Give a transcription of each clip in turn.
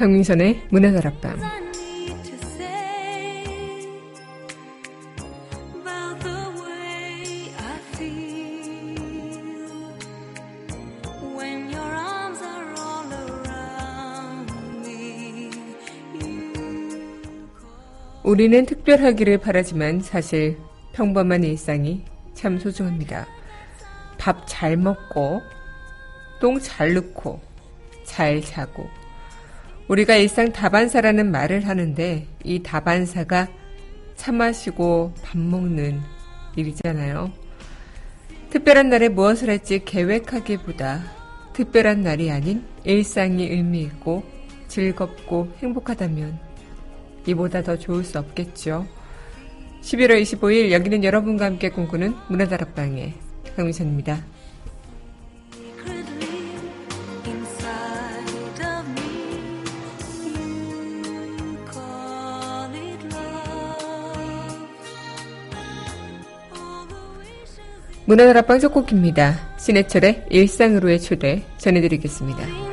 황민선의 문화다락방 우리는 특별하기를 바라지만 사실 평범한 일상이 참 소중합니다. 밥 잘 먹고, 똥 잘 넣고, 잘 자고. 우리가 일상 다반사라는 말을 하는데 이 다반사가 차 마시고 밥 먹는 일이잖아요. 특별한 날에 무엇을 할지 계획하기보다 특별한 날이 아닌 일상이 의미 있고 즐겁고 행복하다면 이보다 더 좋을 수 없겠죠. 11월 25일 여기는 여러분과 함께 꿈꾸는 문화다락방의 강미선입니다. 문화다락방 첫 곡입니다. 신해철의 일상으로의 초대 전해드리겠습니다.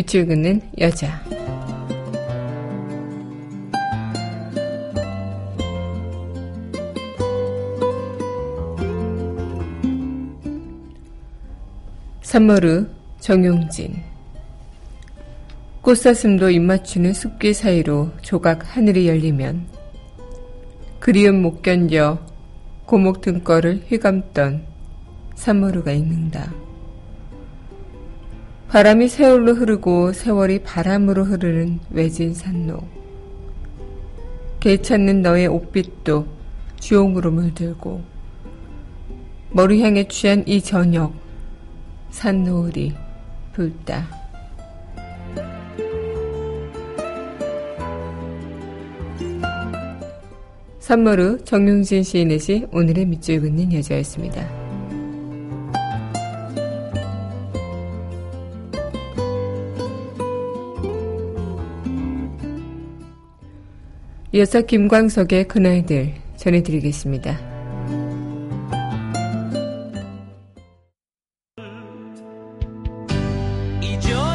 밑줄 긋는 여자. 산머루 정용진 꽃사슴도 입맞추는 숲길 사이로 조각 하늘이 열리면 그리움 못 견뎌 고목 등거를 휘감던 산머루가 있는다. 바람이 세월로 흐르고 세월이 바람으로 흐르는 외진 산로. 개 찾는 너의 옷빛도 주홍으로 물들고 머리 향해 취한 이 저녁 산노을이 불다. 산머루 정용진 시인의 시 오늘의 밑줄 긋는 여자였습니다. 이어서 김광석의 그날들 전해드리겠습니다. 이죠?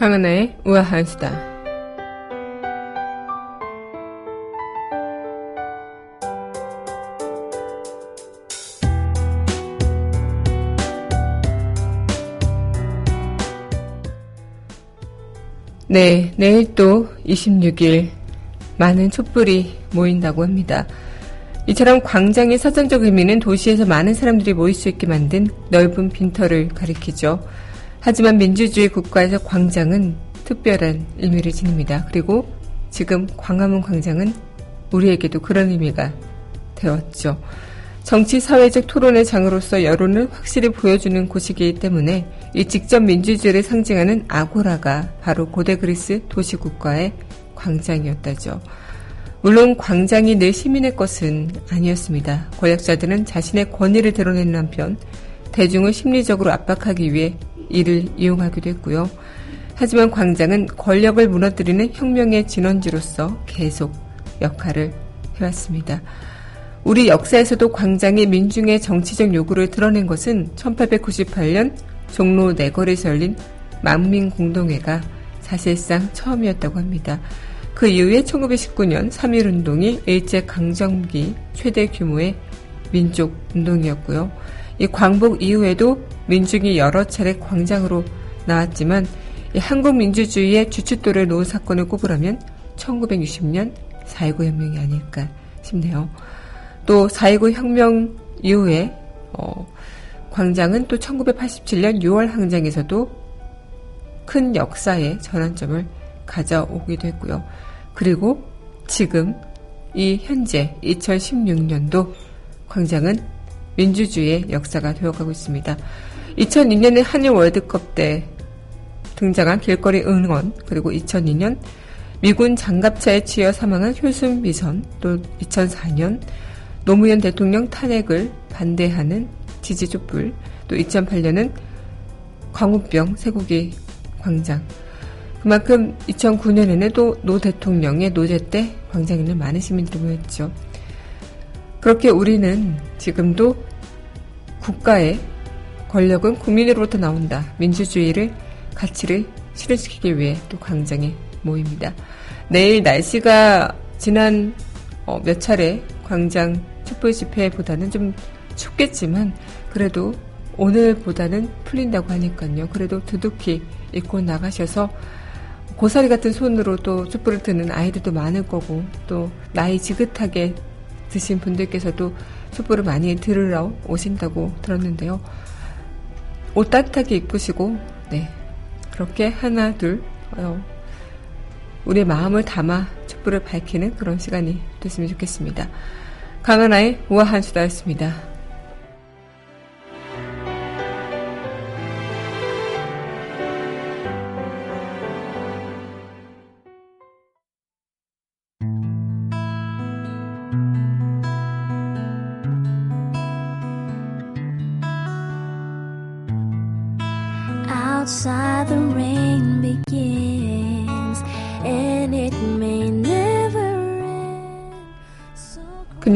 강은하의 우아한 수다. 네, 내일 또 26일 많은 촛불이 모인다고 합니다. 이처럼 광장의 사전적 의미는 도시에서 많은 사람들이 모일 수 있게 만든 넓은 빈터를 가리키죠. 하지만 민주주의 국가에서 광장은 특별한 의미를 지닙니다. 그리고 지금 광화문 광장은 우리에게도 그런 의미가 되었죠. 정치 사회적 토론의 장으로서 여론을 확실히 보여주는 곳이기 때문에 이 직접 민주주의를 상징하는 아고라가 바로 고대 그리스 도시 국가의 광장이었다죠. 물론 광장이 늘 시민의 것은 아니었습니다. 권력자들은 자신의 권위를 드러내는 한편 대중을 심리적으로 압박하기 위해 이를 이용하기도 했고요. 하지만 광장은 권력을 무너뜨리는 혁명의 진원지로서 계속 역할을 해왔습니다. 우리 역사에서도 광장이 민중의 정치적 요구를 드러낸 것은 1898년 종로 내거리에서 열린 만민공동회가 사실상 처음이었다고 합니다. 그 이후에 1919년 3.1운동이 일제강점기 최대 규모의 민족운동이었고요. 이 광복 이후에도 민중이 여러 차례 광장으로 나왔지만 한국 민주주의의 주춧돌을 놓은 사건을 꼽으라면 1960년 4.19 혁명이 아닐까 싶네요. 또 4.19 혁명 이후에 어, 광장은 또 1987년 6월 항쟁에서도 큰 역사의 전환점을 가져오기도 했고요. 그리고 지금 이 현재 2016년도 광장은 민주주의의 역사가 되어가고 있습니다. 2002년에 한일 월드컵 때 등장한 길거리 응원, 그리고 2002년 미군 장갑차에 치여 사망한 효순 미선, 또 2004년 노무현 대통령 탄핵을 반대하는 지지 촛불, 또 2008년은 광우병 쇠고기 광장. 그만큼 2009년에는 또 노 대통령의 노제 때 광장에는 많은 시민들이 모였죠. 그렇게 우리는 지금도 국가의 권력은 국민으로부터 나온다. 민주주의를 가치를 실현시키기 위해 또 광장에 모입니다. 내일 날씨가 지난 어, 몇 차례 광장 촛불 집회보다는 좀 춥겠지만 그래도 오늘보다는 풀린다고 하니까요. 그래도 두둑히 입고 나가셔서 고사리 같은 손으로 또 촛불을 드는 아이들도 많을 거고 또 나이 지긋하게 드신 분들께서도 촛불을 많이 들으러 오신다고 들었는데요. 옷 따뜻하게 입으시고 네 그렇게 하나 둘 어, 우리의 마음을 담아 촛불을 밝히는 그런 시간이 됐으면 좋겠습니다. 강하나의 우아한 수다였습니다.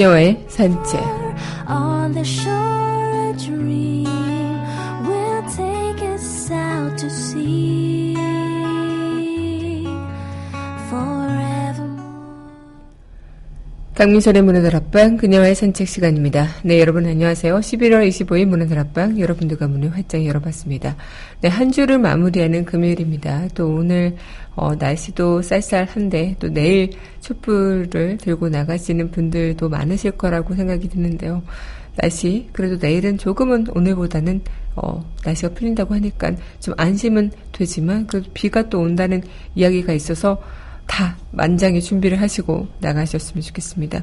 그녀의 산책 강민선의 문화들 앞방 그녀와의 산책 시간입니다. 네, 여러분 안녕하세요. 11월 25일 문화들 앞방 여러분들과 문을 활짝 열어봤습니다. 네, 한 주를 마무리하는 금요일입니다. 또 오늘 어, 날씨도 쌀쌀한데 또 내일 촛불을 들고 나가시는 분들도 많으실 거라고 생각이 드는데요. 날씨 그래도 내일은 조금은 오늘보다는 어, 날씨가 풀린다고 하니까 좀 안심은 되지만 그 비가 또 온다는 이야기가 있어서 다 만장의 준비를 하시고 나가셨으면 좋겠습니다.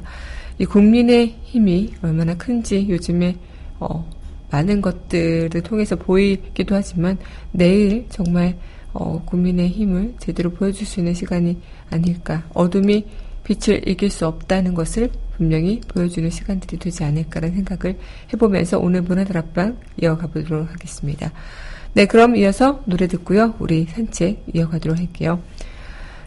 이 국민의 힘이 얼마나 큰지 요즘에 어, 많은 것들을 통해서 보이기도 하지만 내일 정말 어, 국민의 힘을 제대로 보여줄 수 있는 시간이 아닐까. 어둠이 빛을 이길 수 없다는 것을 분명히 보여주는 시간들이 되지 않을까라는 생각을 해보면서 오늘 문화들 앞방 이어가 보도록 하겠습니다. 네, 그럼 이어서 노래 듣고요. 우리 산책 이어가도록 할게요.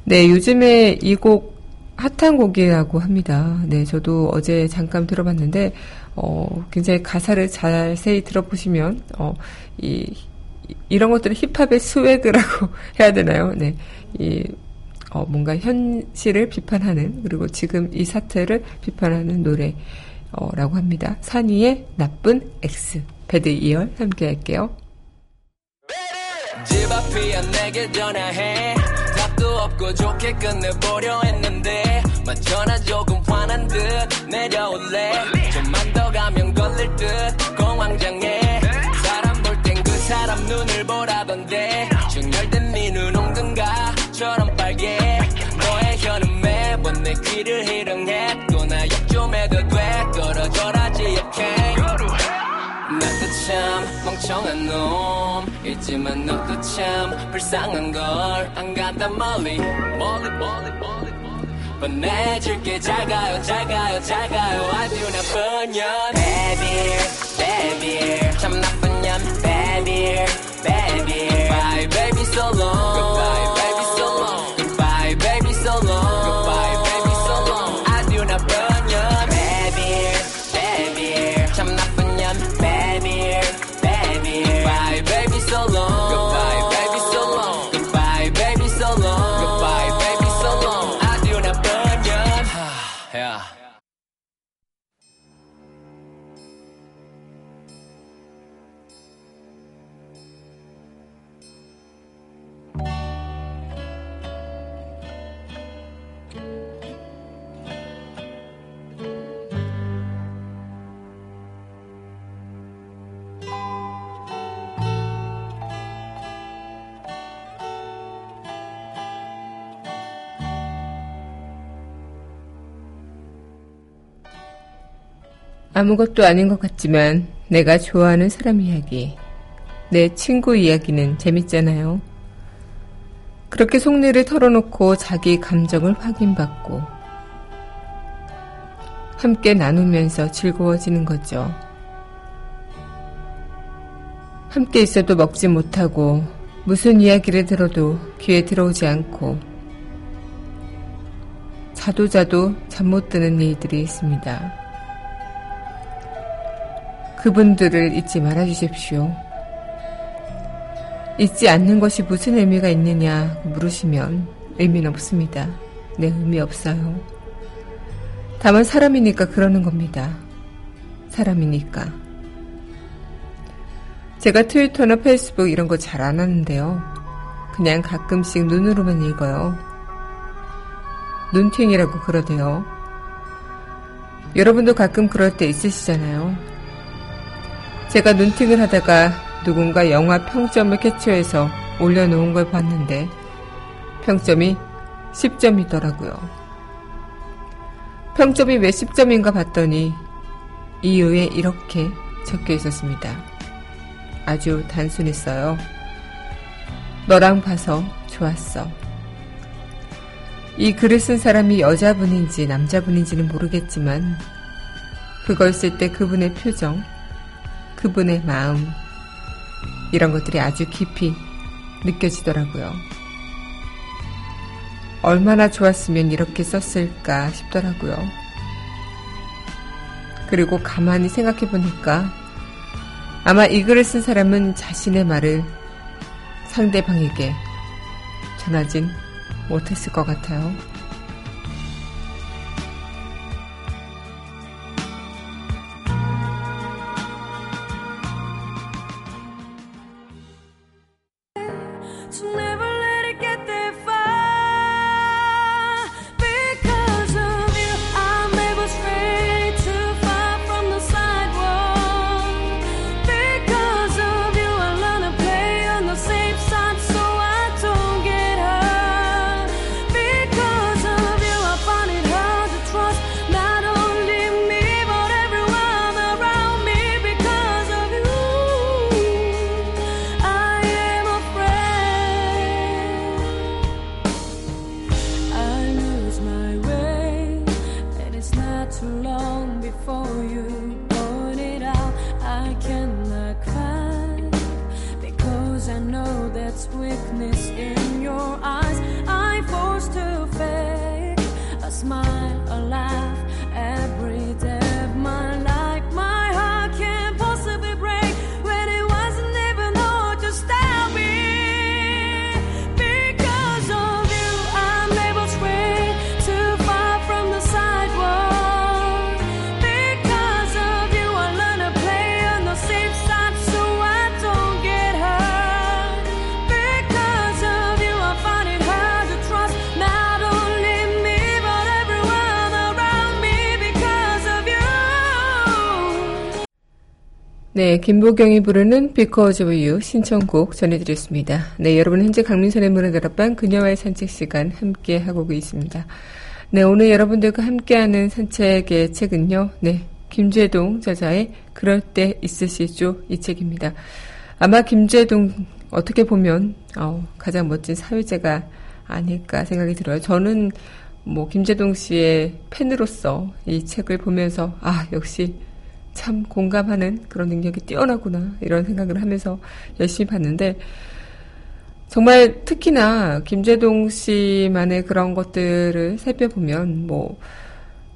네, 요즘에 이 곡 핫한 곡이라고 합니다. 네, 저도 어제 잠깐 들어봤는데, 어, 굉장히 가사를 자세히 들어보시면, 어, 이, 이런 것들을 힙합의 스웨그라고 해야 되나요? 네. 이, 어, 뭔가 현실을 비판하는, 그리고 지금 이 사태를 비판하는 노래, 어, 라고 합니다. 산이의 나쁜 X. 배드 이열 함께 할게요. 집 앞이야 내게 전화해 없고 좋게 끝내보려 했는데 맞전화 조금 화난 듯 내려올래. 좀만 더 가면 걸릴 듯 공황장애. 사람 볼 땐 그 사람 눈을 보라던데 중열된 네눈 옹등가처럼 빨개. 너의 혀는 매번 내 귀를 희롱 참 멍청한 놈. 있지만 너도 참 불쌍한 걸. 안 간다 멀리 멀리 멀리 멀리 보내줄게. 가요 잘 가요. 아주 나쁜 년. Baby baby. 참 나쁜 년. Baby 아무것도 아닌 것 같지만 내가 좋아하는 사람 이야기, 내 친구 이야기는 재밌잖아요. 그렇게 속내를 털어놓고 자기 감정을 확인받고 함께 나누면서 즐거워지는 거죠. 함께 있어도 먹지 못하고 무슨 이야기를 들어도 귀에 들어오지 않고 자도 자도 잠 못 드는 일들이 있습니다. 그분들을 잊지 말아 주십시오. 잊지 않는 것이 무슨 의미가 있느냐 물으시면 의미는 없습니다. 네, 의미 없어요. 다만 사람이니까 그러는 겁니다. 사람이니까. 제가 트위터나 페이스북 이런 거 잘 안 하는데요. 그냥 가끔씩 눈으로만 읽어요. 눈팅이라고 그러대요. 여러분도 가끔 그럴 때 있으시잖아요. 제가 눈팅을 하다가 누군가 영화 평점을 캡처해서 올려놓은 걸 봤는데 평점이 10점이더라고요. 평점이 왜 10점인가 봤더니 이유에 이렇게 적혀 있었습니다. 아주 단순했어요. 너랑 봐서 좋았어. 이 글을 쓴 사람이 여자분인지 남자분인지는 모르겠지만 그걸 쓸 때 그분의 표정, 그분의 마음, 이런 것들이 아주 깊이 느껴지더라고요. 얼마나 좋았으면 이렇게 썼을까 싶더라고요. 그리고 가만히 생각해 보니까 아마 이 글을 쓴 사람은 자신의 말을 상대방에게 전하진 못했을 것 같아요. 네, 김보경이 부르는 Because of You 신청곡 전해드렸습니다. 네, 여러분 현재 강민선의 문화들 앞방 그녀와의 산책 시간 함께 하고 있습니다. 네, 오늘 여러분들과 함께하는 산책의 책은요, 네, 김재동 저자의 그럴 때 있으시죠 이 책입니다. 아마 김재동 어떻게 보면 어, 가장 멋진 사회자가 아닐까 생각이 들어요. 저는 뭐 김재동 씨의 팬으로서 이 책을 보면서 아 역시 참 공감하는 그런 능력이 뛰어나구나 이런 생각을 하면서 열심히 봤는데 정말 특히나 김재동 씨만의 그런 것들을 살펴보면 뭐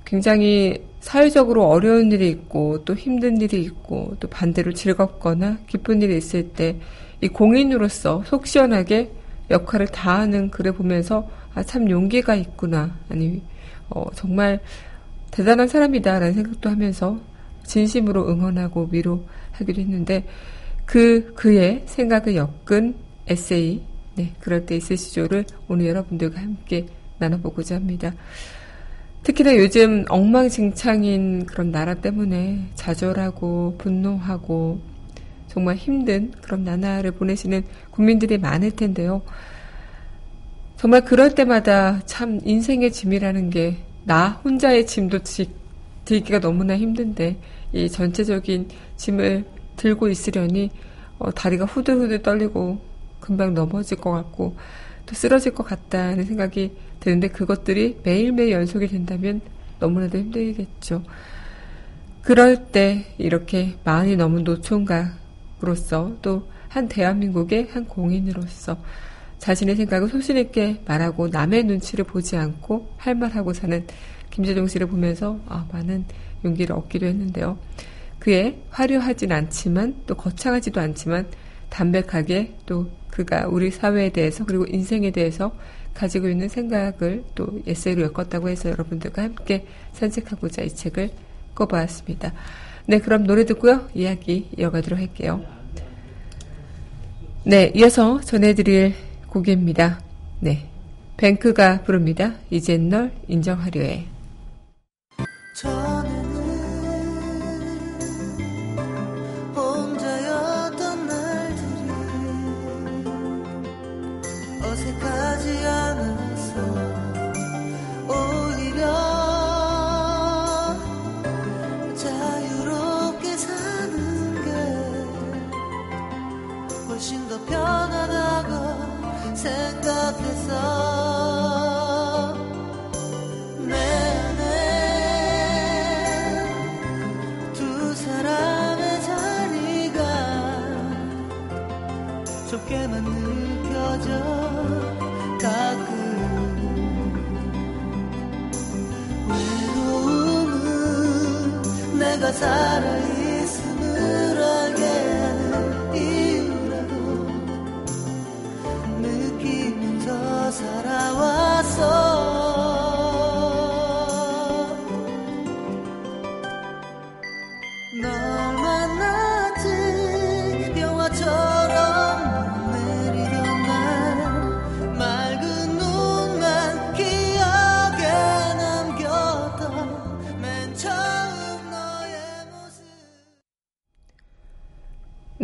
굉장히 사회적으로 어려운 일이 있고 또 힘든 일이 있고 또 반대로 즐겁거나 기쁜 일이 있을 때 이 공인으로서 속 시원하게 역할을 다하는 글을 보면서 아 참 용기가 있구나 아니 어, 정말 대단한 사람이다라는 생각도 하면서 진심으로 응원하고 위로하기도 했는데 그 그의 생각을 엮은 에세이 네 그럴 때 있으시죠를 오늘 여러분들과 함께 나눠보고자 합니다. 특히나 요즘 엉망진창인 그런 나라 때문에 좌절하고 분노하고 정말 힘든 그런 나날을 보내시는 국민들이 많을 텐데요. 정말 그럴 때마다 참 인생의 짐이라는 게 나 혼자의 짐도 지, 들기가 너무나 힘든데 이 전체적인 짐을 들고 있으려니 어, 다리가 후들후들 떨리고 금방 넘어질 것 같고 또 쓰러질 것 같다는 생각이 드는데 그것들이 매일매일 연속이 된다면 너무나도 힘들겠죠. 그럴 때 이렇게 마흔이 넘은 노총각으로서 또 한 대한민국의 한 공인으로서 자신의 생각을 소신있게 말하고 남의 눈치를 보지 않고 할 말하고 사는 김재동 씨를 보면서 아, 많은 용기를 얻기도 했는데요. 그의 화려하진 않지만 또 거창하지도 않지만 담백하게 또 그가 우리 사회에 대해서 그리고 인생에 대해서 가지고 있는 생각을 또 에세이로 엮었다고 해서 여러분들과 함께 산책하고자 이 책을 꼽아왔습니다. 네, 그럼 노래 듣고요. 이야기 이어가도록 할게요. 네, 이어서 전해드릴 곡입니다. 네, 뱅크가 부릅니다. 이젠 널 인정하려 해. 어색하지 않아 살아있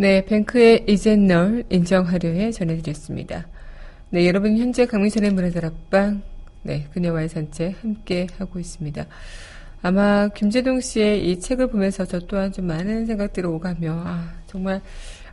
네, 뱅크의 이젠 널 인정하려 해 전해드렸습니다. 네, 여러분 현재 강민선의 문화들 앞방, 네, 그녀와의 산책 함께 하고 있습니다. 아마 김재동 씨의 이 책을 보면서 저 또한 좀 많은 생각들이 오가며, 아, 정말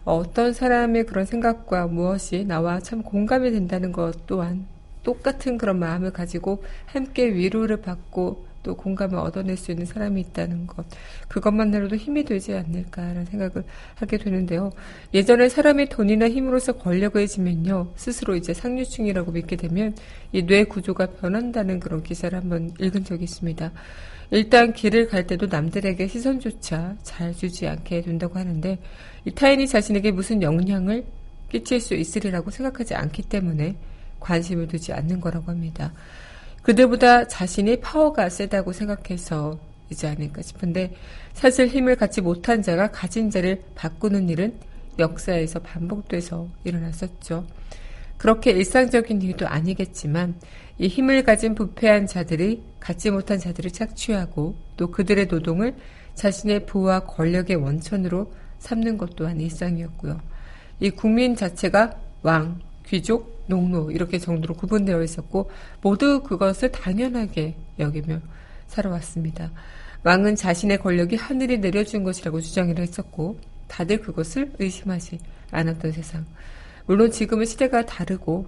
어떤 사람의 그런 생각과 무엇이 나와 참 공감이 된다는 것 또한 똑같은 그런 마음을 가지고 함께 위로를 받고 또 공감을 얻어낼 수 있는 사람이 있다는 것. 그것만으로도 힘이 되지 않을까라는 생각을 하게 되는데요. 예전에 사람이 돈이나 힘으로서 권력을 지면요. 스스로 이제 상류층이라고 믿게 되면 이 뇌 구조가 변한다는 그런 기사를 한번 읽은 적이 있습니다. 일단 길을 갈 때도 남들에게 시선조차 잘 주지 않게 된다고 하는데 이 타인이 자신에게 무슨 영향을 끼칠 수 있으리라고 생각하지 않기 때문에 관심을 두지 않는 거라고 합니다. 그들보다 자신이 파워가 세다고 생각해서 이지 않을까 싶은데 사실 힘을 갖지 못한 자가 가진 자를 바꾸는 일은 역사에서 반복돼서 일어났었죠. 그렇게 일상적인 일도 아니겠지만 이 힘을 가진 부패한 자들이 갖지 못한 자들을 착취하고 또 그들의 노동을 자신의 부와 권력의 원천으로 삼는 것 또한 일상이었고요. 이 국민 자체가 왕, 귀족, 농노 이렇게 정도로 구분되어 있었고 모두 그것을 당연하게 여기며 살아왔습니다. 왕은 자신의 권력이 하늘이 내려준 것이라고 주장을 했었고 다들 그것을 의심하지 않았던 세상. 물론 지금은 시대가 다르고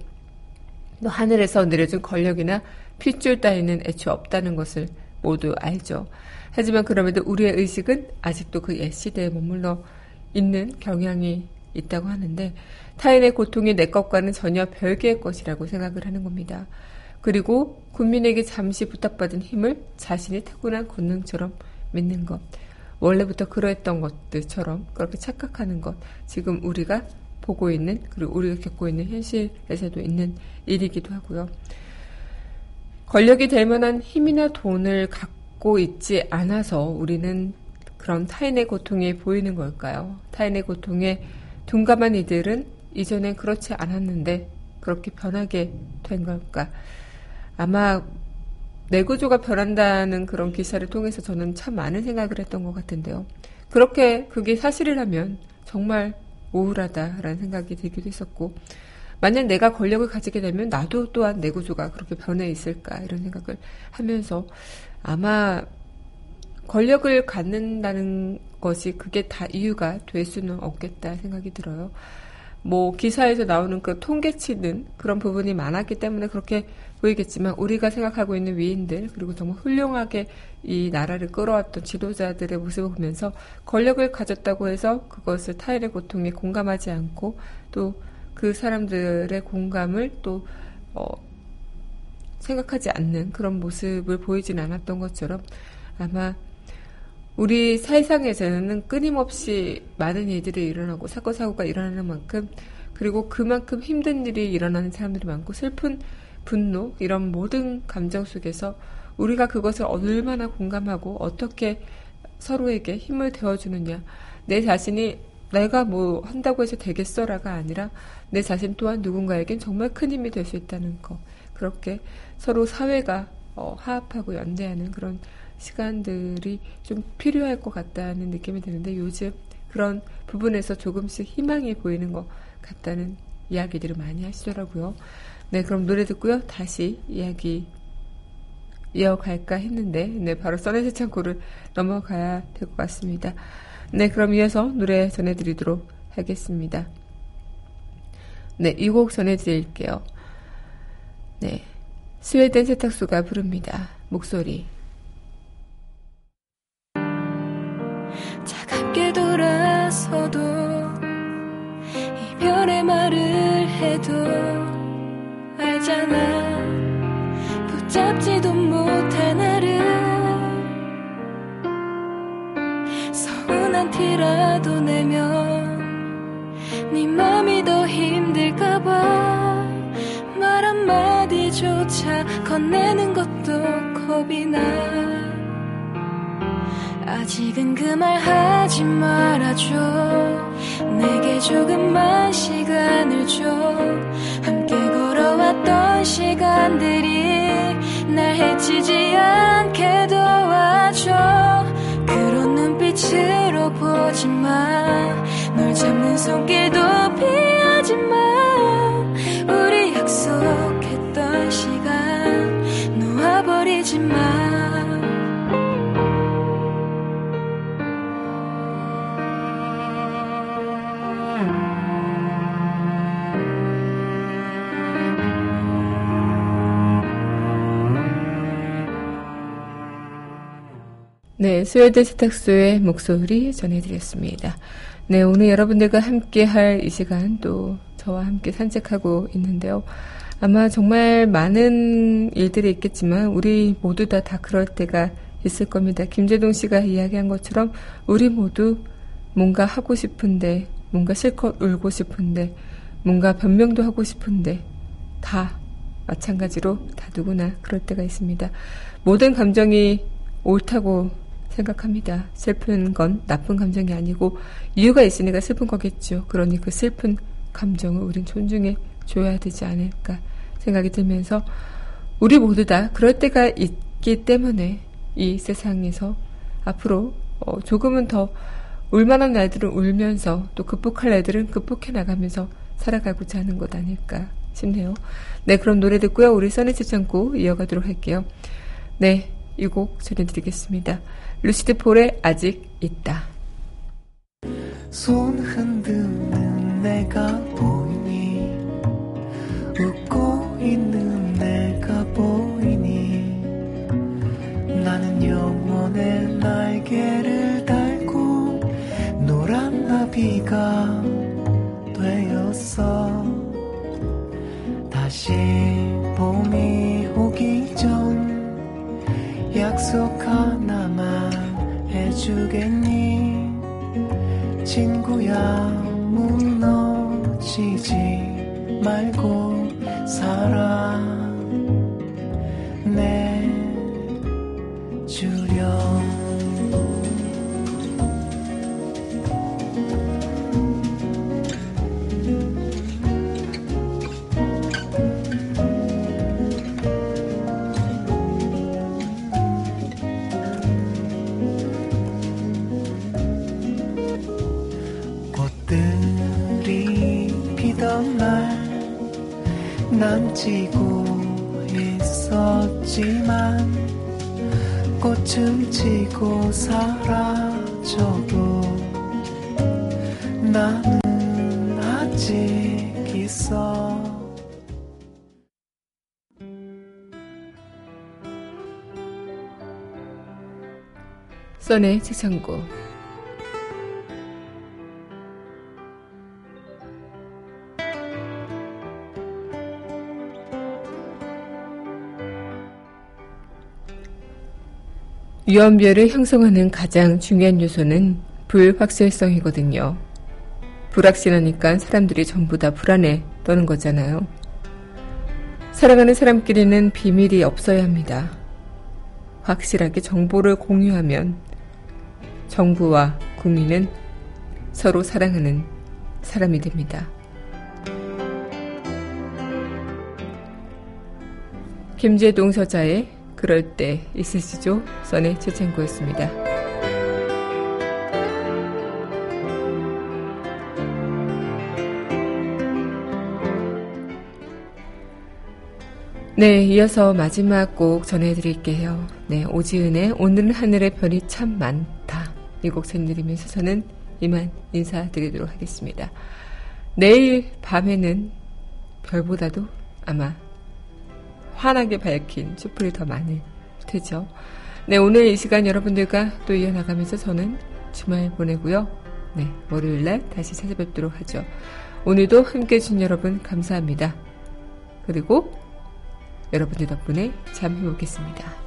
또 하늘에서 내려준 권력이나 핏줄 따위는 애초에 없다는 것을 모두 알죠. 하지만 그럼에도 우리의 의식은 아직도 그 옛 시대에 머물러 있는 경향이 있다고 하는데 타인의 고통이 내 것과는 전혀 별개의 것이라고 생각을 하는 겁니다. 그리고 국민에게 잠시 부탁받은 힘을 자신이 타고난 권능처럼 믿는 것. 원래부터 그러했던 것들처럼 그렇게 착각하는 것. 지금 우리가 보고 있는 그리고 우리가 겪고 있는 현실에서도 있는 일이기도 하고요. 권력이 될 만한 힘이나 돈을 갖고 있지 않아서 우리는 그런 타인의 고통이 보이는 걸까요? 타인의 고통에 둔감한 이들은 이전엔 그렇지 않았는데 그렇게 변하게 된 걸까? 아마 내구조가 변한다는 그런 기사를 통해서 저는 참 많은 생각을 했던 것 같은데요. 그렇게 그게 사실이라면 정말 우울하다라는 생각이 들기도 했었고, 만약 내가 권력을 가지게 되면 나도 또한 내구조가 그렇게 변해 있을까 이런 생각을 하면서 아마 권력을 갖는다는 것이 그게 다 이유가 될 수는 없겠다 생각이 들어요. 뭐 기사에서 나오는 그 통계치는 그런 부분이 많았기 때문에 그렇게 보이겠지만 우리가 생각하고 있는 위인들 그리고 정말 훌륭하게 이 나라를 끌어왔던 지도자들의 모습을 보면서 권력을 가졌다고 해서 그것을 타인의 고통에 공감하지 않고 또 그 사람들의 공감을 또 어, 생각하지 않는 그런 모습을 보이진 않았던 것처럼 아마 우리 세상에서는 끊임없이 많은 일들이 일어나고 사건 사고가 일어나는 만큼 그리고 그만큼 힘든 일이 일어나는 사람들이 많고 슬픈 분노 이런 모든 감정 속에서 우리가 그것을 얼마나 공감하고 어떻게 서로에게 힘을 되어주느냐. 내 자신이 내가 뭐 한다고 해서 되겠어라가 아니라 내 자신 또한 누군가에겐 정말 큰 힘이 될 수 있다는 거. 그렇게 서로 사회가 어, 화합하고 연대하는 그런 시간들이 좀 필요할 것 같다는 느낌이 드는데 요즘 그런 부분에서 조금씩 희망이 보이는 것 같다는 이야기들을 많이 하시더라고요. 네, 그럼 노래 듣고요. 다시 이야기 이어갈까 했는데, 네, 바로 써내새 창고를 넘어가야 될 것 같습니다. 네, 그럼 이어서 노래 전해드리도록 하겠습니다. 네, 이 곡 전해드릴게요. 네, 스웨덴 세탁소가 부릅니다. 목소리. 말을 해도 알잖아. 붙잡지도 못할 나를. 서운한 티라도 내면 네 맘이 더 힘들까봐 말 한마디조차 건네는 것도 겁이 나 아직은 그 말 하지 말아줘. 내게 조금만 시간을 줘. 함께 걸어왔던 시간들이 날 해치지 않게 도와줘. 그런 눈빛으로 보지 마널 잡는 손길도 피하지 마. 우리 약속했던 시간 놓아버리지 마 네, 스웨덴 세탁소의 목소리 전해드렸습니다. 네, 오늘 여러분들과 함께 할 이 시간 또 저와 함께 산책하고 있는데요. 아마 정말 많은 일들이 있겠지만 우리 모두 다, 다 그럴 때가 있을 겁니다. 김재동 씨가 이야기한 것처럼 우리 모두 뭔가 하고 싶은데, 뭔가 실컷 울고 싶은데, 뭔가 변명도 하고 싶은데, 다 마찬가지로 다 누구나 그럴 때가 있습니다. 모든 감정이 옳다고 생각합니다. 슬픈 건 나쁜 감정이 아니고 이유가 있으니까 슬픈 거겠죠. 그러니 그 슬픈 감정을 우린 존중해 줘야 되지 않을까 생각이 들면서 우리 모두 다 그럴 때가 있기 때문에 이 세상에서 앞으로 어, 조금은 더 울만한 날들은 울면서 또 극복할 날들은 극복해 나가면서 살아가고자 하는 것 아닐까 싶네요. 네, 그럼 노래 듣고요. 우리 써니지 창고 이어가도록 할게요. 네, 이 곡 전해드리겠습니다. 루시드 폴의 아직 있다. 손 흔드는 내가 보이니 웃고 있는 내가 보이니 나는 영원의 날개를 달고 노란 나비가 되었어 다시 봄이 친구야 무너지지 말고 살아 써네 책창고 유언별을 형성하는 가장 중요한 요소는 불확실성이거든요. 불확실하니까 사람들이 전부 다 불안해 떠는 거잖아요. 사랑하는 사람끼리는 비밀이 없어야 합니다. 확실하게 정보를 공유하면 정부와 국민은 서로 사랑하는 사람이 됩니다. 김재동 서자의 그럴 때 있으시죠? 써내 최창구였습니다. 네, 이어서 마지막 곡 전해드릴게요. 네, 오지은의 오늘은 하늘의 별이 참 많다. 이곡 전해드리면서 저는 이만 인사드리도록 하겠습니다. 내일 밤에는 별보다도 아마 환하게 밝힌 촛불이 더 많을 테죠. 네, 오늘 이 시간 여러분들과 또 이어나가면서 저는 주말 보내고요. 네, 월요일 날 다시 찾아뵙도록 하죠. 오늘도 함께 해준 여러분 감사합니다. 그리고 여러분들 덕분에 잠 해보겠습니다.